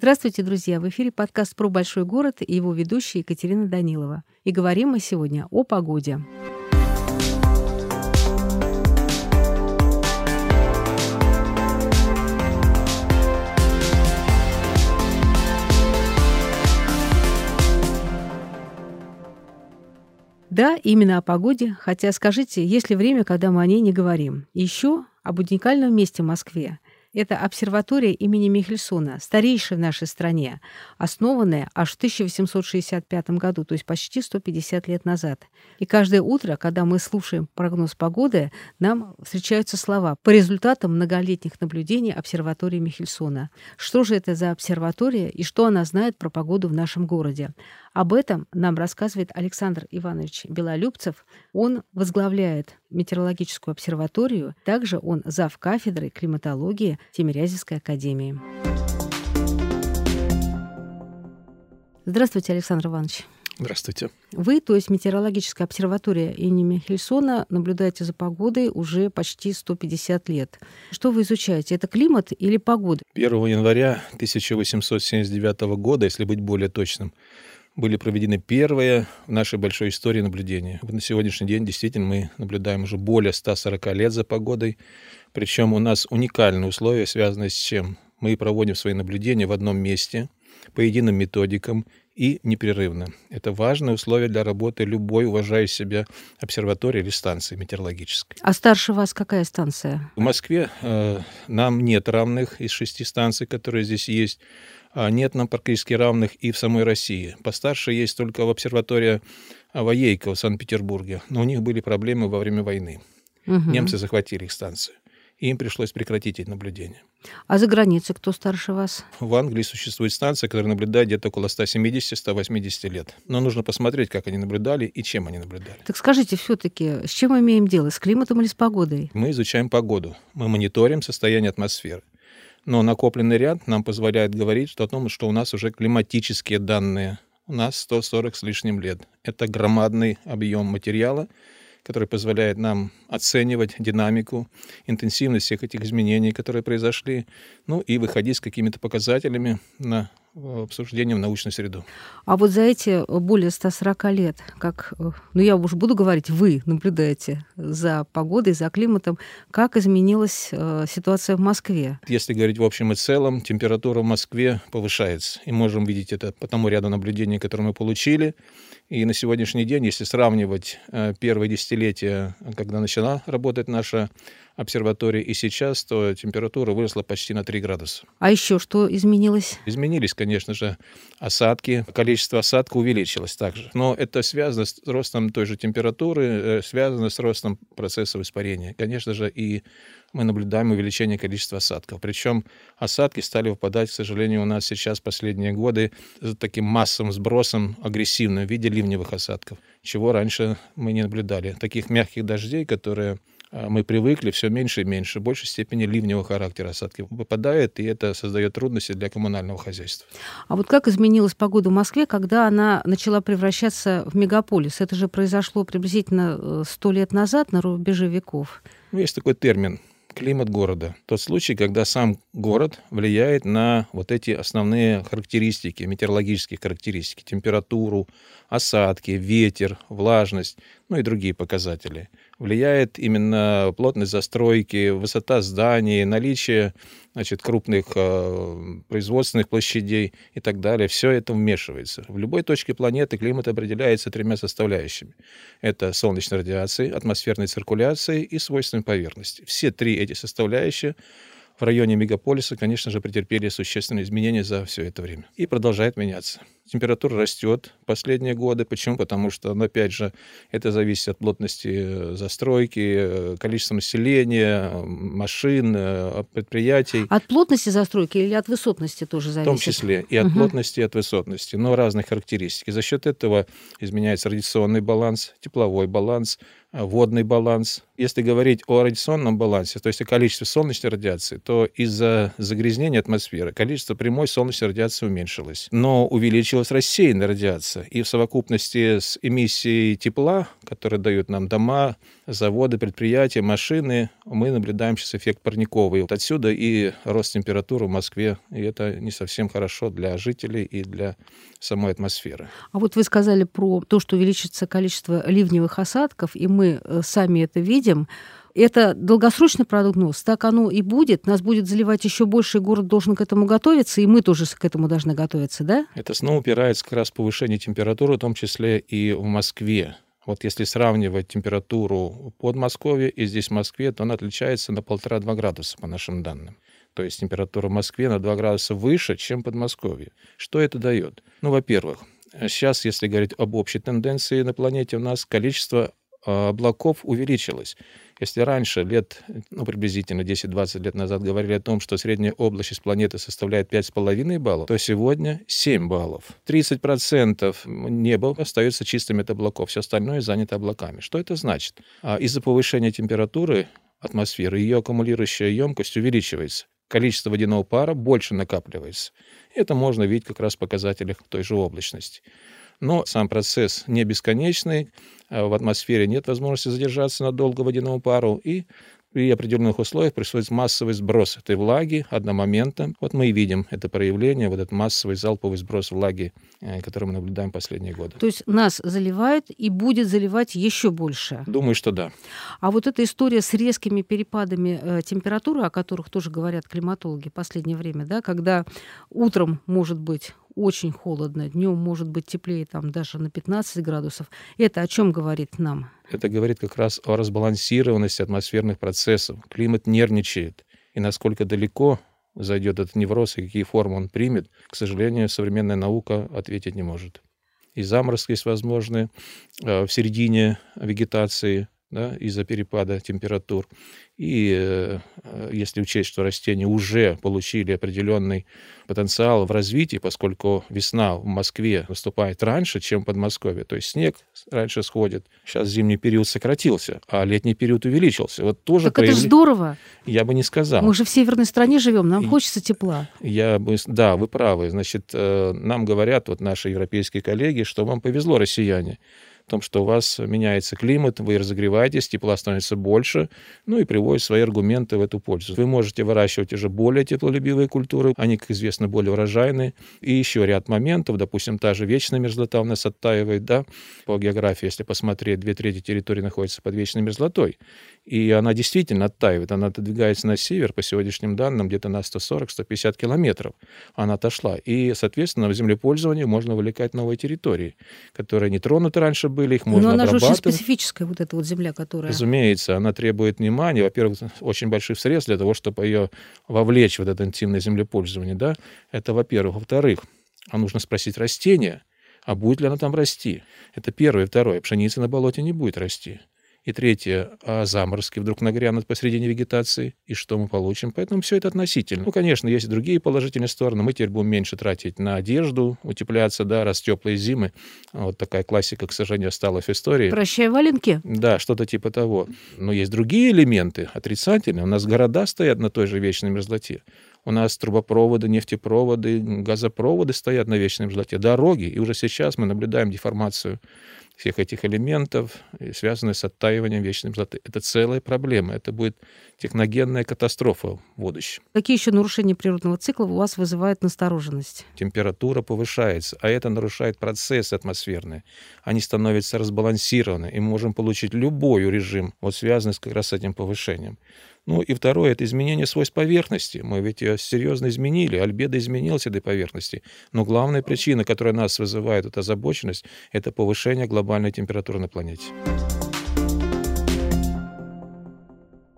Здравствуйте, друзья! В эфире подкаст «Про большой город» и его ведущая Екатерина Данилова. И говорим мы сегодня о погоде. Да, именно о погоде, хотя скажите, есть ли время, когда мы о ней не говорим? Еще об уникальном месте в Москве. Это обсерватория имени Михельсона, старейшая в нашей стране, основанная аж в 1865 году, то есть почти 150 лет назад. И каждое утро, когда мы слушаем прогноз погоды, нам встречаются слова по результатам многолетних наблюдений обсерватории Михельсона. Что же это за обсерватория и что она знает про погоду в нашем городе? Об этом нам рассказывает Александр Иванович Белолюбцев. Он возглавляет метеорологическую обсерваторию. Также он зав. кафедры климатологии Тимирязевской академии. Здравствуйте, Александр Иванович. Здравствуйте. Вы, то есть метеорологическая обсерватория имени Хельсона, наблюдаете за погодой уже почти 150 лет. Что вы изучаете? Это климат или погода? 1 января 1879 года, если быть более точным, были проведены первые в нашей большой истории наблюдения. Вот на сегодняшний день действительно мы наблюдаем уже более 140 лет за погодой. Причем у нас уникальные условия, связанные с чем? Мы проводим свои наблюдения в одном месте, по единым методикам и непрерывно. Это важное условие для работы любой уважающей себя обсерватории или станции метеорологической. А старше вас какая станция? В Москве э, нам нет равных из шести станций, которые здесь есть. А нет нам практически равных и в самой России. Постарше есть только в обсерватории Воейко в Санкт-Петербурге, но у них были проблемы во время войны. Угу. Немцы захватили их станцию, и им пришлось прекратить эти наблюдения. А за границей кто старше вас? В Англии существует станция, которая наблюдает где-то около 170-180 лет. Но нужно посмотреть, как они наблюдали и чем они наблюдали. Так скажите, все-таки, с чем мы имеем дело? С климатом или с погодой? Мы изучаем погоду. Мы мониторим состояние атмосферы. Но накопленный ряд нам позволяет говорить о том, что у нас уже климатические данные. У нас 140 с лишним лет. Это громадный объем материала, который позволяет нам оценивать динамику, интенсивность всех этих изменений, которые произошли, ну и выходить с какими-то показателями на обсуждение в научную среду. А вот за эти более 140 лет, как, ну я уж буду говорить, вы наблюдаете за погодой, за климатом, как изменилась э, ситуация в Москве? Если говорить в общем и целом, температура в Москве повышается. И можем видеть это по тому ряду наблюдений, которые мы получили. И на сегодняшний день, если сравнивать э, первые десятилетия, когда начала работать наша обсерватория, и сейчас, то температура выросла почти на 3 градуса. А еще что изменилось? Изменились, конечно же, осадки. Количество осадка увеличилось также. Но это связано с ростом той же температуры, э, связано с ростом процессов испарения. Конечно же, и мы наблюдаем увеличение количества осадков. Причем осадки стали выпадать, к сожалению, у нас сейчас последние годы с таким массовым сбросом агрессивным в виде ливневых осадков, чего раньше мы не наблюдали. Таких мягких дождей, которые мы привыкли, все меньше и меньше, в большей степени ливневого характера осадки выпадает, и это создает трудности для коммунального хозяйства. А вот как изменилась погода в Москве, когда она начала превращаться в мегаполис? Это же произошло приблизительно э, сто лет назад, на рубеже веков. Ну, есть такой термин климат города. Тот случай, когда сам город влияет на вот эти основные характеристики, метеорологические характеристики, температуру, осадки, ветер, влажность, ну и другие показатели влияет именно плотность застройки, высота зданий, наличие значит, крупных э, производственных площадей и так далее. Все это вмешивается. В любой точке планеты климат определяется тремя составляющими. Это солнечной радиацией, атмосферной циркуляцией и свойствами поверхности. Все три эти составляющие в районе мегаполиса, конечно же, претерпели существенные изменения за все это время. И продолжает меняться. Температура растет последние годы. Почему? Потому что, ну, опять же, это зависит от плотности э, застройки, э, количества населения, машин, э, предприятий. От плотности застройки или от высотности тоже зависит? В том числе и от угу. плотности, и от высотности, но разных характеристик. И за счет этого изменяется радиационный баланс, тепловой баланс, водный баланс. Если говорить о радиационном балансе, то есть о количестве солнечной радиации, то из-за загрязнения атмосферы количество прямой солнечной радиации уменьшилось, но увеличилось увеличилась рассеянная радиация. И в совокупности с эмиссией тепла, который дают нам дома, заводы, предприятия, машины, мы наблюдаем сейчас эффект парниковый. Вот отсюда и рост температуры в Москве. И это не совсем хорошо для жителей и для самой атмосферы. А вот вы сказали про то, что увеличится количество ливневых осадков, и мы э, сами это видим. Это долгосрочный прогноз, так оно и будет. Нас будет заливать еще больше, и город должен к этому готовиться, и мы тоже к этому должны готовиться, да? Это снова упирается как раз в повышение температуры, в том числе и в Москве. Вот если сравнивать температуру под Москвой и здесь в Москве, то она отличается на полтора-два градуса по нашим данным. То есть температура в Москве на 2 градуса выше, чем в Подмосковье. Что это дает? Ну, во-первых, сейчас, если говорить об общей тенденции на планете, у нас количество облаков увеличилось. Если раньше, лет, ну, приблизительно 10-20 лет назад, говорили о том, что средняя облачность планеты составляет 5,5 баллов, то сегодня 7 баллов. 30% неба остается чистым от облаков, все остальное занято облаками. Что это значит? А из-за повышения температуры атмосферы ее аккумулирующая емкость увеличивается. Количество водяного пара больше накапливается. Это можно видеть как раз в показателях той же облачности. Но сам процесс не бесконечный, а в атмосфере нет возможности задержаться надолго водяному пару, и при определенных условиях происходит массовый сброс этой влаги одномоментно. Вот мы и видим это проявление, вот этот массовый залповый сброс влаги, э, который мы наблюдаем последние годы. То есть нас заливает и будет заливать еще больше? Думаю, что да. А вот эта история с резкими перепадами э, температуры, о которых тоже говорят климатологи в последнее время, да, когда утром может быть очень холодно, днем может быть теплее там даже на 15 градусов. Это о чем говорит нам? Это говорит как раз о разбалансированности атмосферных процессов. Климат нервничает. И насколько далеко зайдет этот невроз и какие формы он примет, к сожалению, современная наука ответить не может. И заморозки есть возможны э, в середине вегетации, да, из-за перепада температур. И э, если учесть, что растения уже получили определенный потенциал в развитии, поскольку весна в Москве наступает раньше, чем в Подмосковье, то есть снег раньше сходит, сейчас зимний период сократился, а летний период увеличился. Вот тоже так проявли... это здорово. Я бы не сказал. Мы же в северной стране живем, нам хочется тепла. Я бы... Да, вы правы. Значит, э, нам говорят вот наши европейские коллеги, что вам повезло, россияне том, что у вас меняется климат, вы разогреваетесь, тепла становится больше, ну и приводит свои аргументы в эту пользу. Вы можете выращивать уже более теплолюбивые культуры, они, как известно, более урожайные. И еще ряд моментов, допустим, та же вечная мерзлота у нас оттаивает, да, по географии, если посмотреть, две трети территории находятся под вечной мерзлотой. И она действительно оттаивает, она отодвигается на север, по сегодняшним данным, где-то на 140-150 километров она отошла. И, соответственно, в землепользовании можно вовлекать новые территории, которые не тронуты раньше были, их можно Но она обрабатывать. же очень специфическая, вот эта вот земля, которая... Разумеется, она требует внимания, во-первых, очень больших средств для того, чтобы ее вовлечь в это интимное землепользование, да, это во-первых. Во-вторых, а нужно спросить растения, а будет ли она там расти? Это первое. Второе, пшеница на болоте не будет расти. И третье, а заморозки вдруг нагрянут посредине вегетации, и что мы получим? Поэтому все это относительно. Ну, конечно, есть и другие положительные стороны. Мы теперь будем меньше тратить на одежду, утепляться, да, раз теплые зимы. Вот такая классика, к сожалению, осталась в истории. Прощай валенки? Да, что-то типа того. Но есть другие элементы отрицательные. У нас города стоят на той же вечной мерзлоте. У нас трубопроводы, нефтепроводы, газопроводы стоят на вечной мерзлоте, дороги. И уже сейчас мы наблюдаем деформацию всех этих элементов, связанных с оттаиванием вечной мерзлоты. Это целая проблема. Это будет техногенная катастрофа в будущем. Какие еще нарушения природного цикла у вас вызывают настороженность? Температура повышается, а это нарушает процессы атмосферные. Они становятся разбалансированы, и мы можем получить любой режим, вот связанный как раз с этим повышением. Ну и второе — это изменение свойств поверхности. Мы ведь ее серьезно изменили, альбедо изменилась этой поверхности. Но главная причина, которая нас вызывает эта озабоченность, это повышение глобальной температуры на планете.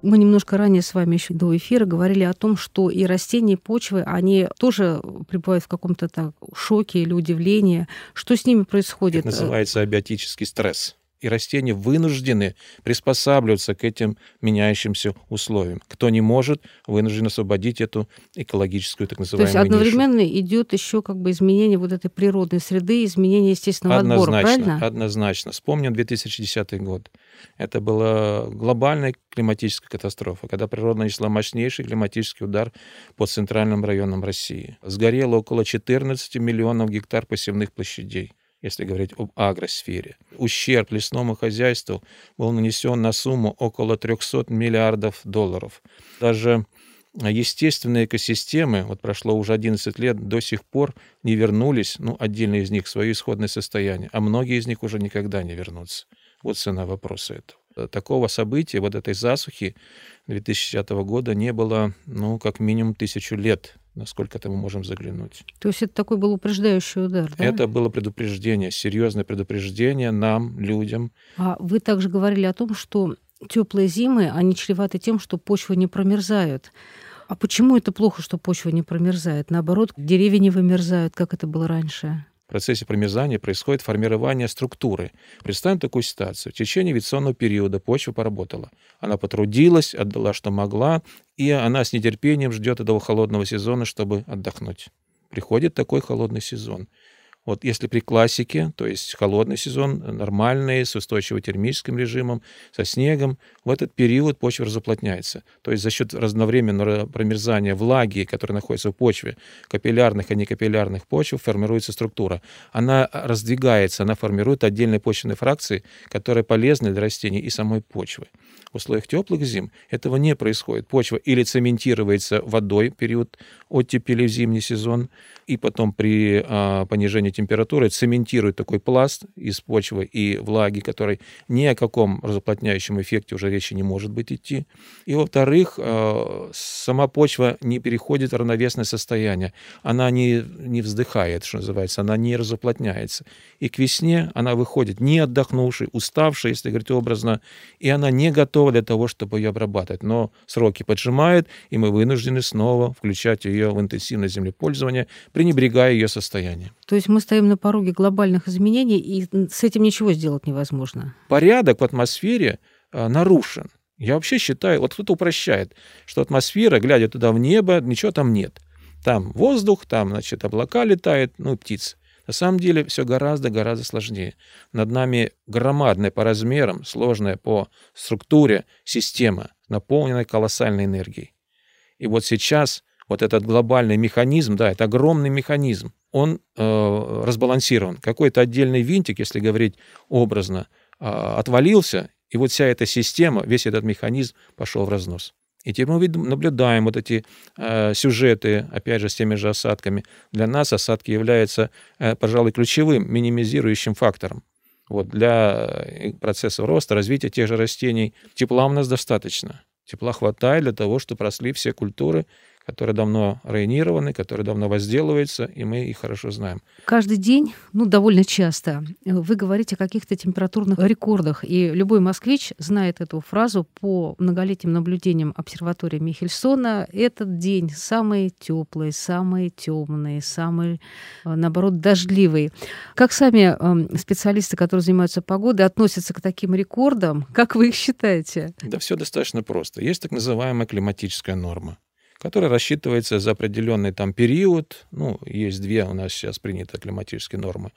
Мы немножко ранее с вами еще до эфира говорили о том, что и растения, и почвы, они тоже пребывают в каком-то так шоке или удивлении. Что с ними происходит? Это называется абиотический стресс. И растения вынуждены приспосабливаться к этим меняющимся условиям. Кто не может, вынужден освободить эту экологическую так называемую То есть одновременно нишу. идет еще как бы изменение вот этой природной среды, изменение естественного однозначно, отбора, правильно? Однозначно. Вспомним 2010 год. Это была глобальная климатическая катастрофа, когда природа нанесла мощнейший климатический удар по центральным районам России. Сгорело около 14 миллионов гектар посевных площадей если говорить об агросфере. Ущерб лесному хозяйству был нанесен на сумму около 300 миллиардов долларов. Даже естественные экосистемы, вот прошло уже 11 лет, до сих пор не вернулись, ну, отдельные из них, в свое исходное состояние, а многие из них уже никогда не вернутся. Вот цена вопроса этого. Такого события, вот этой засухи 2010 года не было, ну, как минимум тысячу лет насколько это мы можем заглянуть. То есть это такой был упреждающий удар, да? Это было предупреждение, серьезное предупреждение нам, людям. А вы также говорили о том, что теплые зимы, они чреваты тем, что почвы не промерзают. А почему это плохо, что почва не промерзает? Наоборот, деревья не вымерзают, как это было раньше? В процессе промерзания происходит формирование структуры. Представим такую ситуацию. В течение вегетационного периода почва поработала. Она потрудилась, отдала, что могла, и она с нетерпением ждет этого холодного сезона, чтобы отдохнуть. Приходит такой холодный сезон. Вот если при классике, то есть холодный сезон, нормальный, с устойчивым термическим режимом, со снегом, в этот период почва разуплотняется. То есть за счет разновременного промерзания влаги, которая находится в почве, капиллярных и некапиллярных почв, формируется структура. Она раздвигается, она формирует отдельные почвенные фракции, которые полезны для растений и самой почвы. В условиях теплых зим этого не происходит. Почва или цементируется водой в период оттепели в зимний сезон, и потом при а, понижении температуры цементирует такой пласт из почвы и влаги, который ни о каком разуплотняющем эффекте уже речи не может быть идти. И, во-вторых, а, сама почва не переходит в равновесное состояние. Она не, не вздыхает, что называется, она не разуплотняется. И к весне она выходит не отдохнувшей, уставшей, если говорить образно, и она не готова для того, чтобы ее обрабатывать. Но сроки поджимают, и мы вынуждены снова включать ее в интенсивное землепользование, пренебрегая ее состоянием. То есть мы стоим на пороге глобальных изменений, и с этим ничего сделать невозможно. Порядок в атмосфере а, нарушен. Я вообще считаю, вот кто-то упрощает, что атмосфера, глядя туда в небо, ничего там нет. Там воздух, там, значит, облака летают, ну, птицы. На самом деле все гораздо-гораздо сложнее. Над нами громадная по размерам, сложная по структуре система, наполненная колоссальной энергией. И вот сейчас вот этот глобальный механизм, да, это огромный механизм, он э, разбалансирован. Какой-то отдельный винтик, если говорить образно, э, отвалился, и вот вся эта система, весь этот механизм пошел в разнос. И теперь мы наблюдаем вот эти э, сюжеты, опять же, с теми же осадками. Для нас осадки являются, э, пожалуй, ключевым минимизирующим фактором. Вот для э, процесса роста, развития тех же растений тепла у нас достаточно. Тепла хватает для того, чтобы росли все культуры, которые давно районированы, которые давно возделываются, и мы их хорошо знаем. Каждый день, ну, довольно часто, вы говорите о каких-то температурных рекордах, и любой москвич знает эту фразу по многолетним наблюдениям обсерватории Михельсона. Этот день самый теплый, самый темный, самый, э, наоборот, дождливый. Как сами эм, специалисты, которые занимаются погодой, относятся к таким рекордам? Как вы их считаете? Да все достаточно просто. Есть так называемая климатическая норма которая рассчитывается за определенный там период. Ну, есть две у нас сейчас приняты климатические нормы.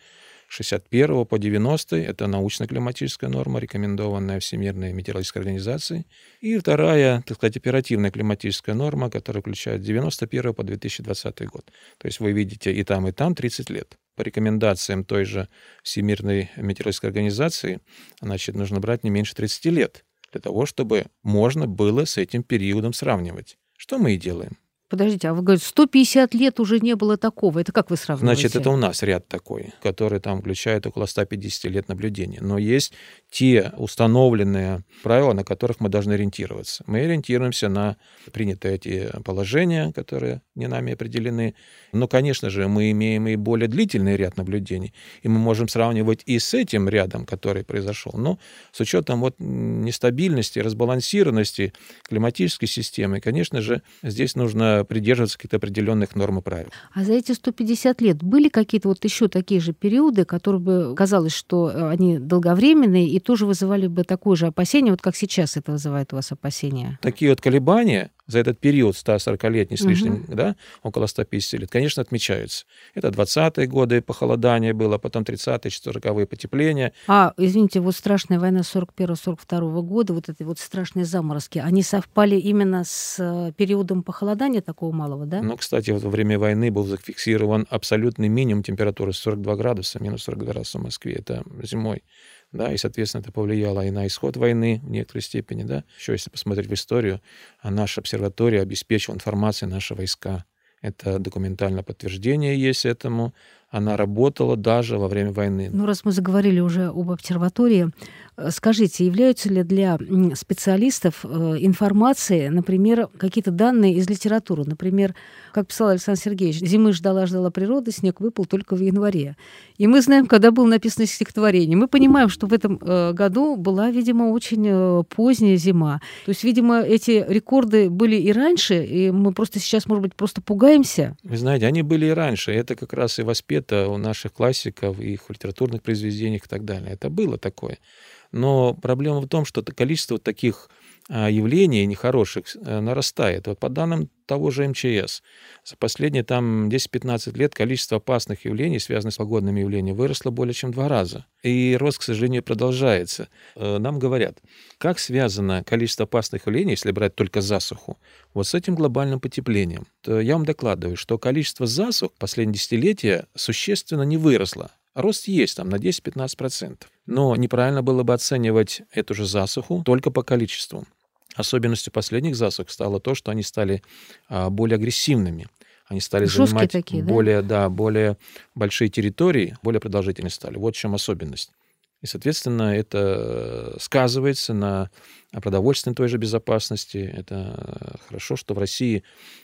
61 по 90 это научно-климатическая норма, рекомендованная Всемирной метеорологической организацией. И вторая, так сказать, оперативная климатическая норма, которая включает 91 по 2020 год. То есть вы видите и там, и там 30 лет. По рекомендациям той же Всемирной метеорологической организации, значит, нужно брать не меньше 30 лет для того, чтобы можно было с этим периодом сравнивать. Что мы и делаем. Подождите, а вы говорите, 150 лет уже не было такого. Это как вы сравниваете? Значит, это у нас ряд такой, который там включает около 150 лет наблюдения. Но есть те установленные правила, на которых мы должны ориентироваться. Мы ориентируемся на принятые эти положения, которые не нами определены. Но, конечно же, мы имеем и более длительный ряд наблюдений, и мы можем сравнивать и с этим рядом, который произошел. Но с учетом вот нестабильности, разбалансированности климатической системы, конечно же, здесь нужно придерживаться каких-то определенных норм и правил. А за эти 150 лет были какие-то вот еще такие же периоды, которые бы казалось, что э, они долговременные, и тоже вызывали бы такое же опасение, вот как сейчас это вызывает у вас опасения? Такие вот колебания за этот период 140-летний с лишним, угу. да, около 150 лет, конечно, отмечаются. Это 20-е годы похолодание было, потом 30-е, 40-е потепления. А, извините, вот страшная война 41-42 года, вот эти вот страшные заморозки, они совпали именно с э, периодом похолодания такого малого, да? Ну, кстати, вот во время войны был зафиксирован абсолютный минимум температуры 42 градуса, минус 40 градусов в Москве, это зимой да, и, соответственно, это повлияло и на исход войны в некоторой степени, да. Еще, если посмотреть в историю, а наша обсерватория обеспечила информацией наши войска. Это документальное подтверждение есть этому. Она работала даже во время войны. Ну, раз мы заговорили уже об обсерватории, Э, скажите, являются ли для специалистов э, информации, например, какие-то данные из литературы? Например, как писал Александр Сергеевич, «Зимы ждала-ждала природа, снег выпал только в январе». И мы знаем, когда было написано стихотворение. Мы понимаем, что в этом э, году была, видимо, очень поздняя зима. То есть, видимо, эти рекорды были и раньше, и мы просто сейчас, может быть, просто пугаемся. Вы знаете, они были и раньше. Это как раз и воспето у наших классиков, их литературных произведениях и так далее. Это было такое. Но проблема в том, что количество таких явлений нехороших э, нарастает. Вот по данным того же МЧС, за последние там 10-15 лет количество опасных явлений, связанных с погодными явлениями, выросло более чем в два раза. И рост, к сожалению, продолжается. Э, нам говорят, как связано количество опасных явлений, если брать только засуху, вот с этим глобальным потеплением. То я вам докладываю, что количество засух последние десятилетия существенно не выросло. Рост есть там на 10-15%. Но неправильно было бы оценивать эту же засуху только по количеству. Особенностью последних засух стало то, что они стали а, более агрессивными. Они стали Жесткие занимать такие, более, да? Да, более большие территории, более продолжительные стали. Вот в чем особенность. И, соответственно, это сказывается на продовольственной той же безопасности. Это хорошо, что в России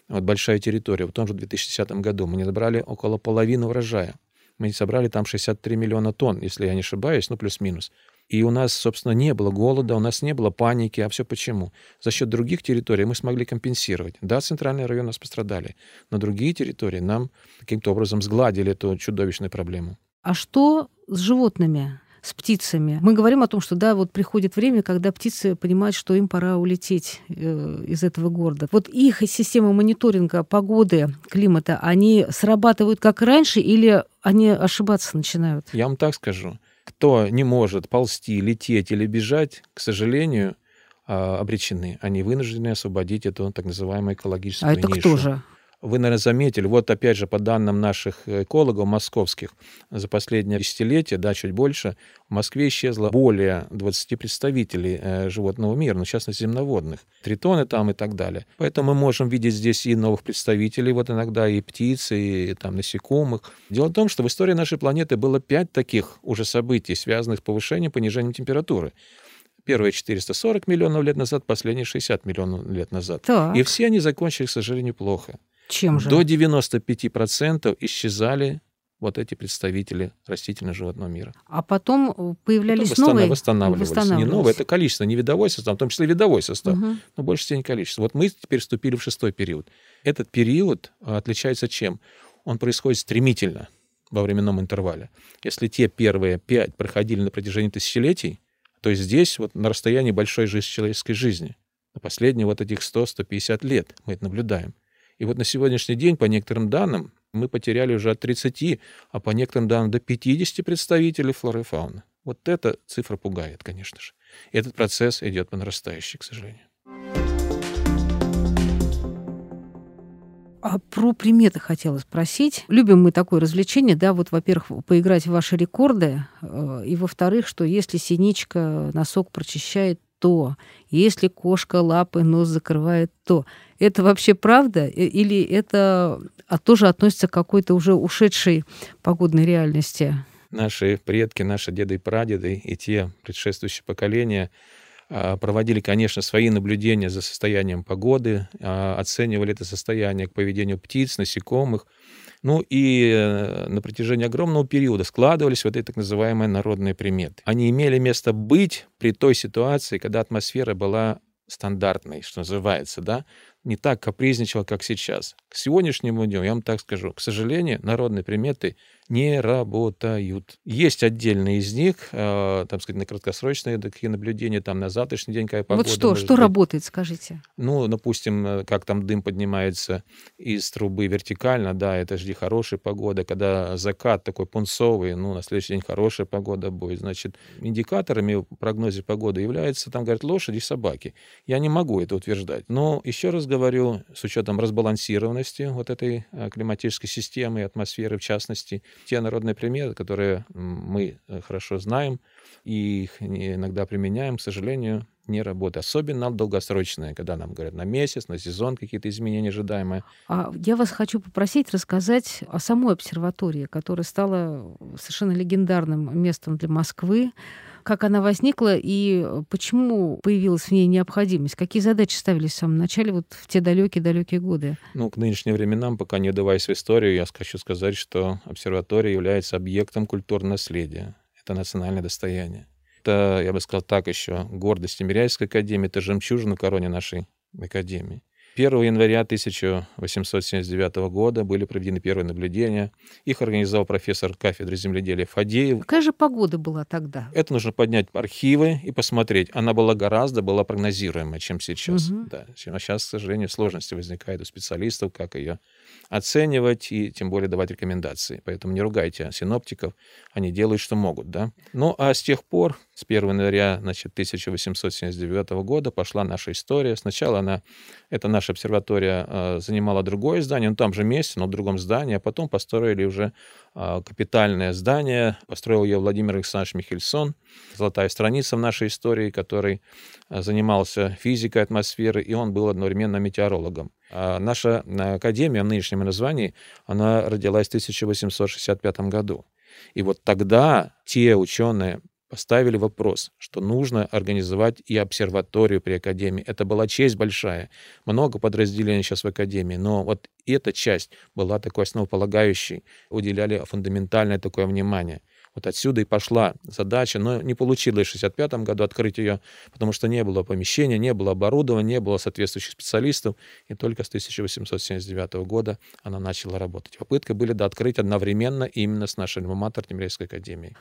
вот большая территория. В том же 2010 году мы не набрали около половины урожая. Мы собрали там 63 миллиона тонн, если я не ошибаюсь, ну плюс-минус. И у нас, собственно, не было голода, у нас не было паники. А все почему? За счет других территорий мы смогли компенсировать. Да, центральные районы нас пострадали, но другие территории нам каким-то образом сгладили эту чудовищную проблему. А что с животными? с птицами. Мы говорим о том, что да, вот приходит время, когда птицы понимают, что им пора улететь э, из этого города. Вот их система мониторинга погоды, климата, они срабатывают как раньше или они ошибаться начинают? Я вам так скажу кто не может ползти, лететь или бежать, к сожалению, а, обречены. Они вынуждены освободить эту так называемую экологическую а это нишу. кто же? Вы, наверное, заметили, вот опять же по данным наших экологов московских, за последнее десятилетие, да, чуть больше, в Москве исчезло более 20 представителей э, животного мира, ну, в частности, земноводных, тритоны там и так далее. Поэтому мы можем видеть здесь и новых представителей, вот иногда и птиц, и там насекомых. Дело в том, что в истории нашей планеты было пять таких уже событий, связанных с повышением, понижением температуры. Первые 440 миллионов лет назад, последние 60 миллионов лет назад. Так. И все они закончились, к сожалению, плохо. Чем же? До 95% исчезали вот эти представители растительно-животного мира. А потом появлялись потом новые? Восстанавливались. восстанавливались. Не новые, это количество, не видовой состав, в том числе видовой состав, угу. но больше не количество. Вот мы теперь вступили в шестой период. Этот период а, отличается чем? Он происходит стремительно во временном интервале. Если те первые пять проходили на протяжении тысячелетий, то здесь вот на расстоянии большой жизни человеческой жизни. На последние вот этих 100-150 лет мы это наблюдаем. И вот на сегодняшний день, по некоторым данным, мы потеряли уже от 30, а по некоторым данным до 50 представителей флоры и фауны. Вот эта цифра пугает, конечно же. И этот процесс идет по нарастающей, к сожалению. А про приметы хотела спросить. Любим мы такое развлечение, да, вот, во-первых, поиграть в ваши рекорды, э, и, во-вторых, что если синичка носок прочищает, то, если кошка лапы нос закрывает, то. Это вообще правда? Или это а тоже относится к какой-то уже ушедшей погодной реальности? Наши предки, наши деды и прадеды и те предшествующие поколения а, проводили, конечно, свои наблюдения за состоянием погоды, а, оценивали это состояние к поведению птиц, насекомых. Ну и э, на протяжении огромного периода складывались вот эти так называемые народные приметы. Они имели место быть при той ситуации, когда атмосфера была стандартной, что называется, да, не так капризничал, как сейчас. К сегодняшнему дню, я вам так скажу, к сожалению, народные приметы не работают. Есть отдельные из них, э, там сказать, на краткосрочные такие наблюдения, там на завтрашний день какая погода. Вот что, что быть. работает, скажите? Ну, допустим, э, как там дым поднимается из трубы вертикально, да, это жди хорошая погода. Когда закат такой пунцовый, ну, на следующий день хорошая погода будет. Значит, индикаторами в прогнозе погоды являются, там, говорят, лошади и собаки. Я не могу это утверждать. Но еще раз говорю, с учетом разбалансированности вот этой э, климатической системы и атмосферы в частности, те народные приметы, которые мы э, хорошо знаем и их иногда применяем, к сожалению, не работает. Особенно долгосрочные, когда нам говорят на месяц, на сезон какие-то изменения ожидаемые. А я вас хочу попросить рассказать о самой обсерватории, которая стала совершенно легендарным местом для Москвы. Как она возникла и почему появилась в ней необходимость? Какие задачи ставились в самом начале, вот в те далекие-далекие годы? Ну, к нынешним временам, пока не удаваясь в историю, я хочу сказать, что обсерватория является объектом культурного наследия. Это национальное достояние. Это, я бы сказал так еще, гордость Тимиряйской академии, это жемчужина короне нашей академии. 1 января 1879 года были проведены первые наблюдения. Их организовал профессор кафедры земледелия Фадеев. Какая же погода была тогда? Это нужно поднять архивы и посмотреть. Она была гораздо была прогнозируемая, чем сейчас. Угу. Да. А сейчас, к сожалению, сложности возникают у специалистов, как ее оценивать и тем более давать рекомендации. Поэтому не ругайте синоптиков, они делают, что могут. Да? Ну а с тех пор, с 1 января значит, 1879 года пошла наша история. Сначала она, эта наша обсерватория э, занимала другое здание, ну там же месте, но в другом здании, а потом построили уже э, капитальное здание. Построил ее Владимир Александрович Михельсон, золотая страница в нашей истории, который э, занимался физикой атмосферы, и он был одновременно метеорологом. А наша академия в нынешнем названии, она родилась в 1865 году. И вот тогда те ученые поставили вопрос, что нужно организовать и обсерваторию при Академии. Это была честь большая. Много подразделений сейчас в Академии, но вот эта часть была такой основополагающей, уделяли фундаментальное такое внимание. Вот отсюда и пошла задача, но не получилось в 1965 году открыть ее, потому что не было помещения, не было оборудования, не было соответствующих специалистов, и только с 1879 года она начала работать. Попытки были да, открыть одновременно именно с нашей альма-матер академией.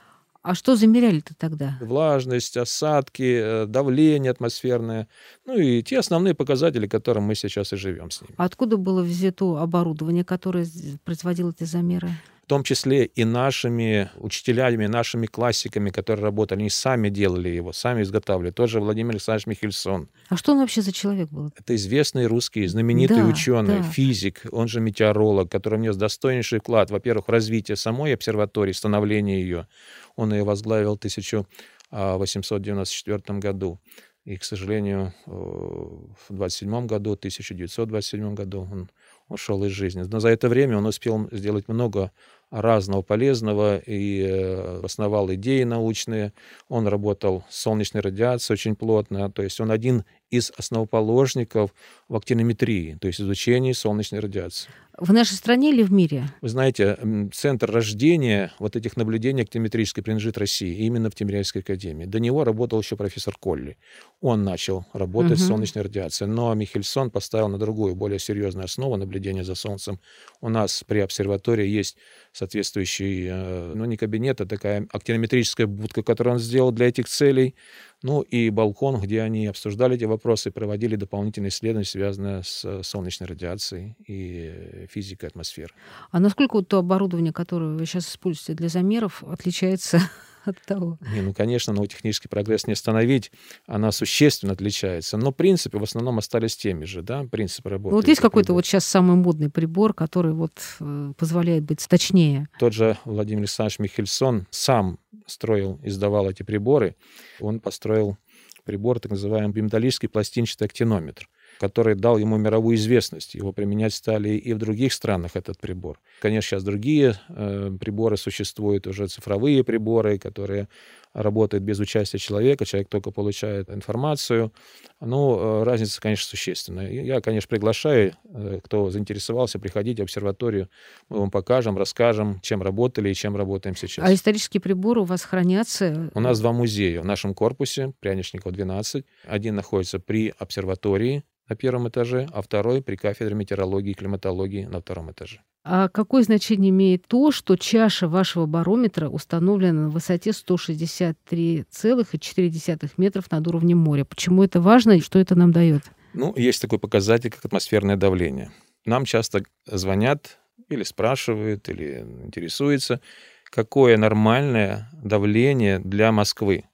А что замеряли-то тогда? Влажность, осадки, э, давление атмосферное. Ну и те основные показатели, которым мы сейчас и живем с ними. Откуда было взято оборудование, которое производило эти замеры? В том числе и нашими учителями, нашими классиками, которые работали, они сами делали его, сами изготавливали. Тоже Владимир Александрович Михельсон. А что он вообще за человек был? Это известный русский, знаменитый да, ученый, да. физик, он же метеоролог, который внес достойнейший вклад, во-первых, в развитие самой обсерватории, становление ее. Он ее возглавил в 1894 году. И, к сожалению, в 27 году, 1927 году он ушел из жизни. Но за это время он успел сделать много разного полезного и э, основал идеи научные. Он работал с солнечной радиацией очень плотно, то есть он один из основоположников в актинометрии, то есть изучении солнечной радиации. В нашей стране или в мире? Вы знаете, центр рождения вот этих наблюдений актинометрической принадлежит России, именно в Тимирязевской академии. До него работал еще профессор Колли. Он начал работать угу. с солнечной радиацией, но Михельсон поставил на другую, более серьезную основу наблюдения за Солнцем. У нас при обсерватории есть соответствующий, э, ну не кабинет, а такая актинометрическая будка, которую он сделал для этих целей. Ну и балкон, где они обсуждали эти вопросы, проводили дополнительные исследования, связанные с солнечной радиацией и физикой атмосферы. А насколько вот то оборудование, которое вы сейчас используете для замеров, отличается от того. Не, ну, конечно, но технический прогресс не остановить, она существенно отличается. Но принципы в основном остались теми же, да, принципы работы. Ну, вот есть какой-то вот сейчас самый модный прибор, который вот э, позволяет быть точнее? Тот же Владимир Александрович Михельсон сам строил, издавал эти приборы. Он построил прибор, так называемый биметаллический пластинчатый актинометр который дал ему мировую известность. Его применять стали и в других странах этот прибор. Конечно, сейчас другие э, приборы существуют, уже цифровые приборы, которые работают без участия человека, человек только получает информацию. Ну, э, разница, конечно, существенная. Я, конечно, приглашаю, э, кто заинтересовался, приходить в обсерваторию, мы вам покажем, расскажем, чем работали и чем работаем сейчас. А исторические приборы у вас хранятся? У нас два музея в нашем корпусе, Пряничников 12. Один находится при обсерватории, на первом этаже, а второй при кафедре метеорологии и климатологии на втором этаже. А какое значение имеет то, что чаша вашего барометра установлена на высоте 163,4 метров над уровнем моря? Почему это важно и что это нам дает? Ну, есть такой показатель, как атмосферное давление. Нам часто звонят или спрашивают, или интересуются, какое нормальное давление для Москвы.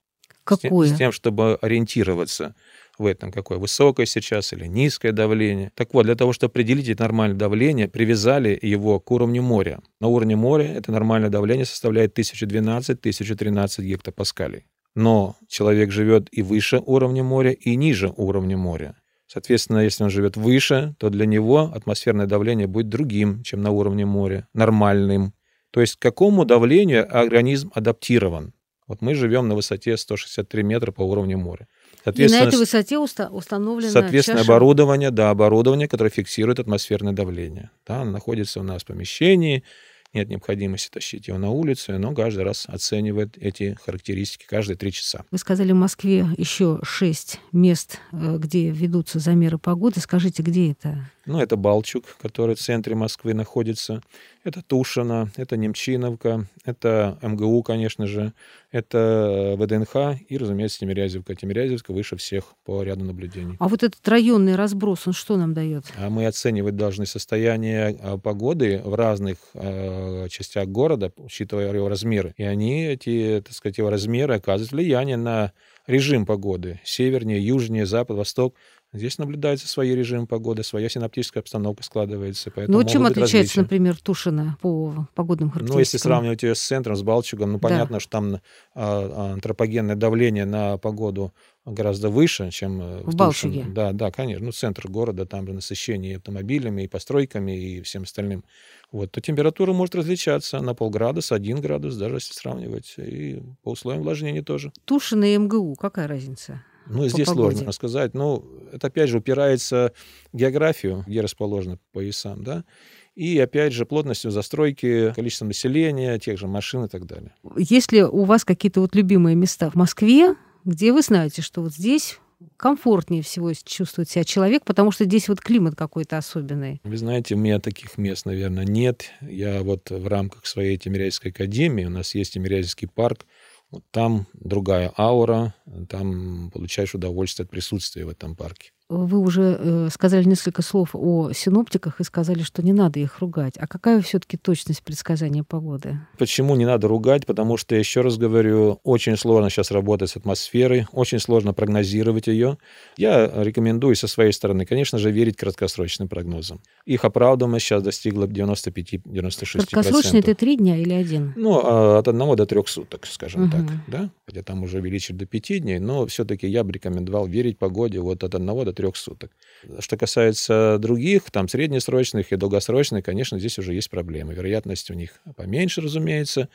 Какое? С тем, с тем чтобы ориентироваться в этом, какое высокое сейчас или низкое давление. Так вот, для того, чтобы определить это нормальное давление, привязали его к уровню моря. На уровне моря это нормальное давление составляет 1012-1013 гектопаскалей. Но человек живет и выше уровня моря, и ниже уровня моря. Соответственно, если он живет выше, то для него атмосферное давление будет другим, чем на уровне моря, нормальным. То есть к какому давлению организм адаптирован? Вот мы живем на высоте 163 метра по уровню моря. И на этой высоте уста- установлено Соответственно, чаша... оборудование, да, оборудование, которое фиксирует атмосферное давление. Да, оно находится у нас в помещении, нет необходимости тащить его на улицу, но каждый раз оценивает эти характеристики каждые три часа. Вы сказали, в Москве еще шесть мест, э, где ведутся замеры погоды. Скажите, где это? Ну, это Балчук, который в центре Москвы находится. Это Тушино, это Немчиновка, это МГУ, конечно же, это ВДНХ и, разумеется, Тимирязевка. Тимирязевка выше всех по ряду наблюдений. А вот этот районный разброс, он что нам дает? А мы оценивать должны состояние а, погоды в разных э, частях города, учитывая его размеры. И они, эти, так сказать, его размеры оказывают влияние на режим погоды. Севернее, южнее, запад, восток. Здесь наблюдается свой режим погоды, своя синаптическая обстановка складывается. Ну, чем отличается, различия. например, Тушина по погодным характеристикам? Ну, если сравнивать ее с центром, с Балчугом, ну, понятно, да. что там а, антропогенное давление на погоду гораздо выше, чем э, в, в Балчуге. Да, да, конечно. Ну, центр города, там же насыщение и автомобилями, и постройками, и всем остальным. Вот, то температура может различаться на полградуса, один градус, даже если сравнивать. И по условиям увлажнения тоже. Тушина и МГУ, какая разница? Ну, здесь погоде. сложно сказать. Ну, это опять же упирается в географию, где расположены поясам, да, и, опять же, плотностью застройки, количеством населения, тех же машин и так далее. Есть ли у вас какие-то вот любимые места в Москве, где вы знаете, что вот здесь комфортнее всего чувствует себя человек, потому что здесь вот климат какой-то особенный. Вы знаете, у меня таких мест, наверное, нет. Я вот в рамках своей Тимирязевской академии, у нас есть Тимирязевский парк, там другая аура, там получаешь удовольствие от присутствия в этом парке. Вы уже э, сказали несколько слов о синоптиках и сказали, что не надо их ругать. А какая все-таки точность предсказания погоды? Почему не надо ругать? Потому что, еще раз говорю, очень сложно сейчас работать с атмосферой, очень сложно прогнозировать ее. Я рекомендую со своей стороны, конечно же, верить краткосрочным прогнозам. Их оправдываемость сейчас достигла 95-96%. Краткосрочный это три дня или один? Ну, а, от одного до трех суток, скажем угу. так. Да? Хотя там уже увеличили до пяти дней, но все-таки я бы рекомендовал верить погоде вот от одного до трех суток. Что касается других, там среднесрочных и долгосрочных, конечно, здесь уже есть проблемы. Вероятность у них поменьше, разумеется.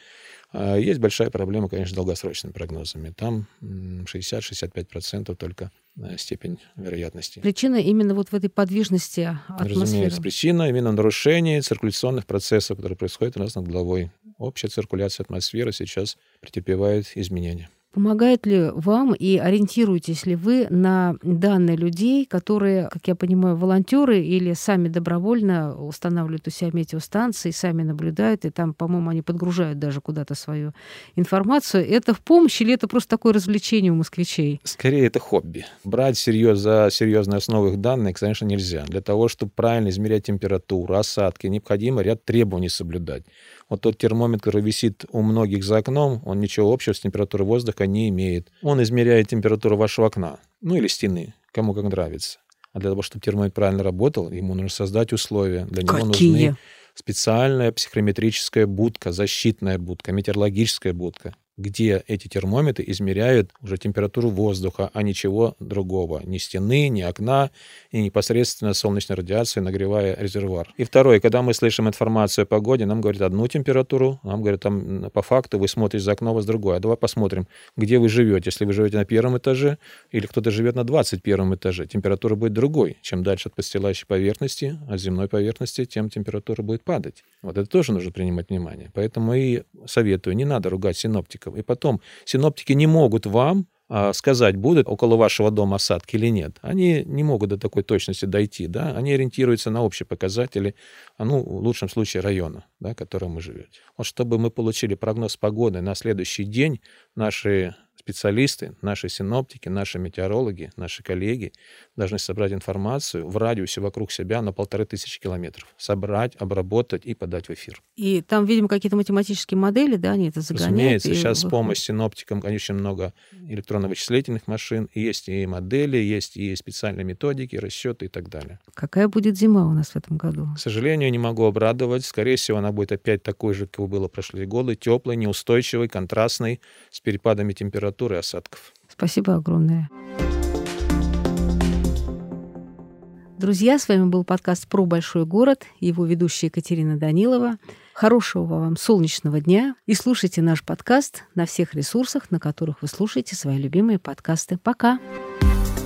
А есть большая проблема, конечно, с долгосрочными прогнозами. Там 60-65% только э, степень вероятности. Причина именно вот в этой подвижности атмосферы? Разумеется, причина именно нарушение циркуляционных процессов, которые происходят у нас над головой. Общая циркуляция атмосферы сейчас претерпевает изменения. Помогает ли вам и ориентируетесь ли вы на данные людей, которые, как я понимаю, волонтеры или сами добровольно устанавливают у себя метеостанции, сами наблюдают, и там, по-моему, они подгружают даже куда-то свою информацию. Это в помощь или это просто такое развлечение у москвичей? Скорее, это хобби. Брать серьез, за серьезные основы их данные, конечно, нельзя. Для того, чтобы правильно измерять температуру, осадки, необходимо ряд требований соблюдать. Вот тот термометр, который висит у многих за окном, он ничего общего с температурой воздуха не имеет. Он измеряет температуру вашего окна, ну или стены, кому как нравится. А для того, чтобы термометр правильно работал, ему нужно создать условия. Для Какие? него нужны специальная психрометрическая будка, защитная будка, метеорологическая будка, где эти термометры измеряют уже температуру воздуха, а ничего другого. Ни стены, ни окна, и непосредственно солнечной радиации, нагревая резервуар. И второе, когда мы слышим информацию о погоде, нам говорят одну температуру, нам говорят, там по факту вы смотрите за окно, у вас другое. А давай посмотрим, где вы живете. Если вы живете на первом этаже, или кто-то живет на 21 этаже, температура будет другой. Чем дальше от постилающей поверхности, от земной поверхности, тем температура будет падать. Вот это тоже нужно принимать внимание. Поэтому и советую, не надо ругать синоптиков. И потом, синоптики не могут вам а, сказать, будут около вашего дома осадки или нет. Они не могут до такой точности дойти, да, они ориентируются на общие показатели, а, ну, в лучшем случае района, да, в котором мы живем. Вот чтобы мы получили прогноз погоды на следующий день, наши специалисты, наши синоптики, наши метеорологи, наши коллеги должны собрать информацию в радиусе вокруг себя на полторы тысячи километров. Собрать, обработать и подать в эфир. И там, видимо, какие-то математические модели, да, они это загоняют? Разумеется, сейчас с помощью синоптикам, конечно, много электронно-вычислительных машин. Есть и модели, есть и специальные методики, расчеты и так далее. Какая будет зима у нас в этом году? К сожалению, не могу обрадовать. Скорее всего, она будет опять такой же, как было прошлые годы. Теплый, неустойчивый, контрастный, с перепадами температуры температуры осадков. Спасибо огромное. Друзья, с вами был подкаст «Про большой город», его ведущая Екатерина Данилова. Хорошего вам солнечного дня и слушайте наш подкаст на всех ресурсах, на которых вы слушаете свои любимые подкасты. Пока! Пока!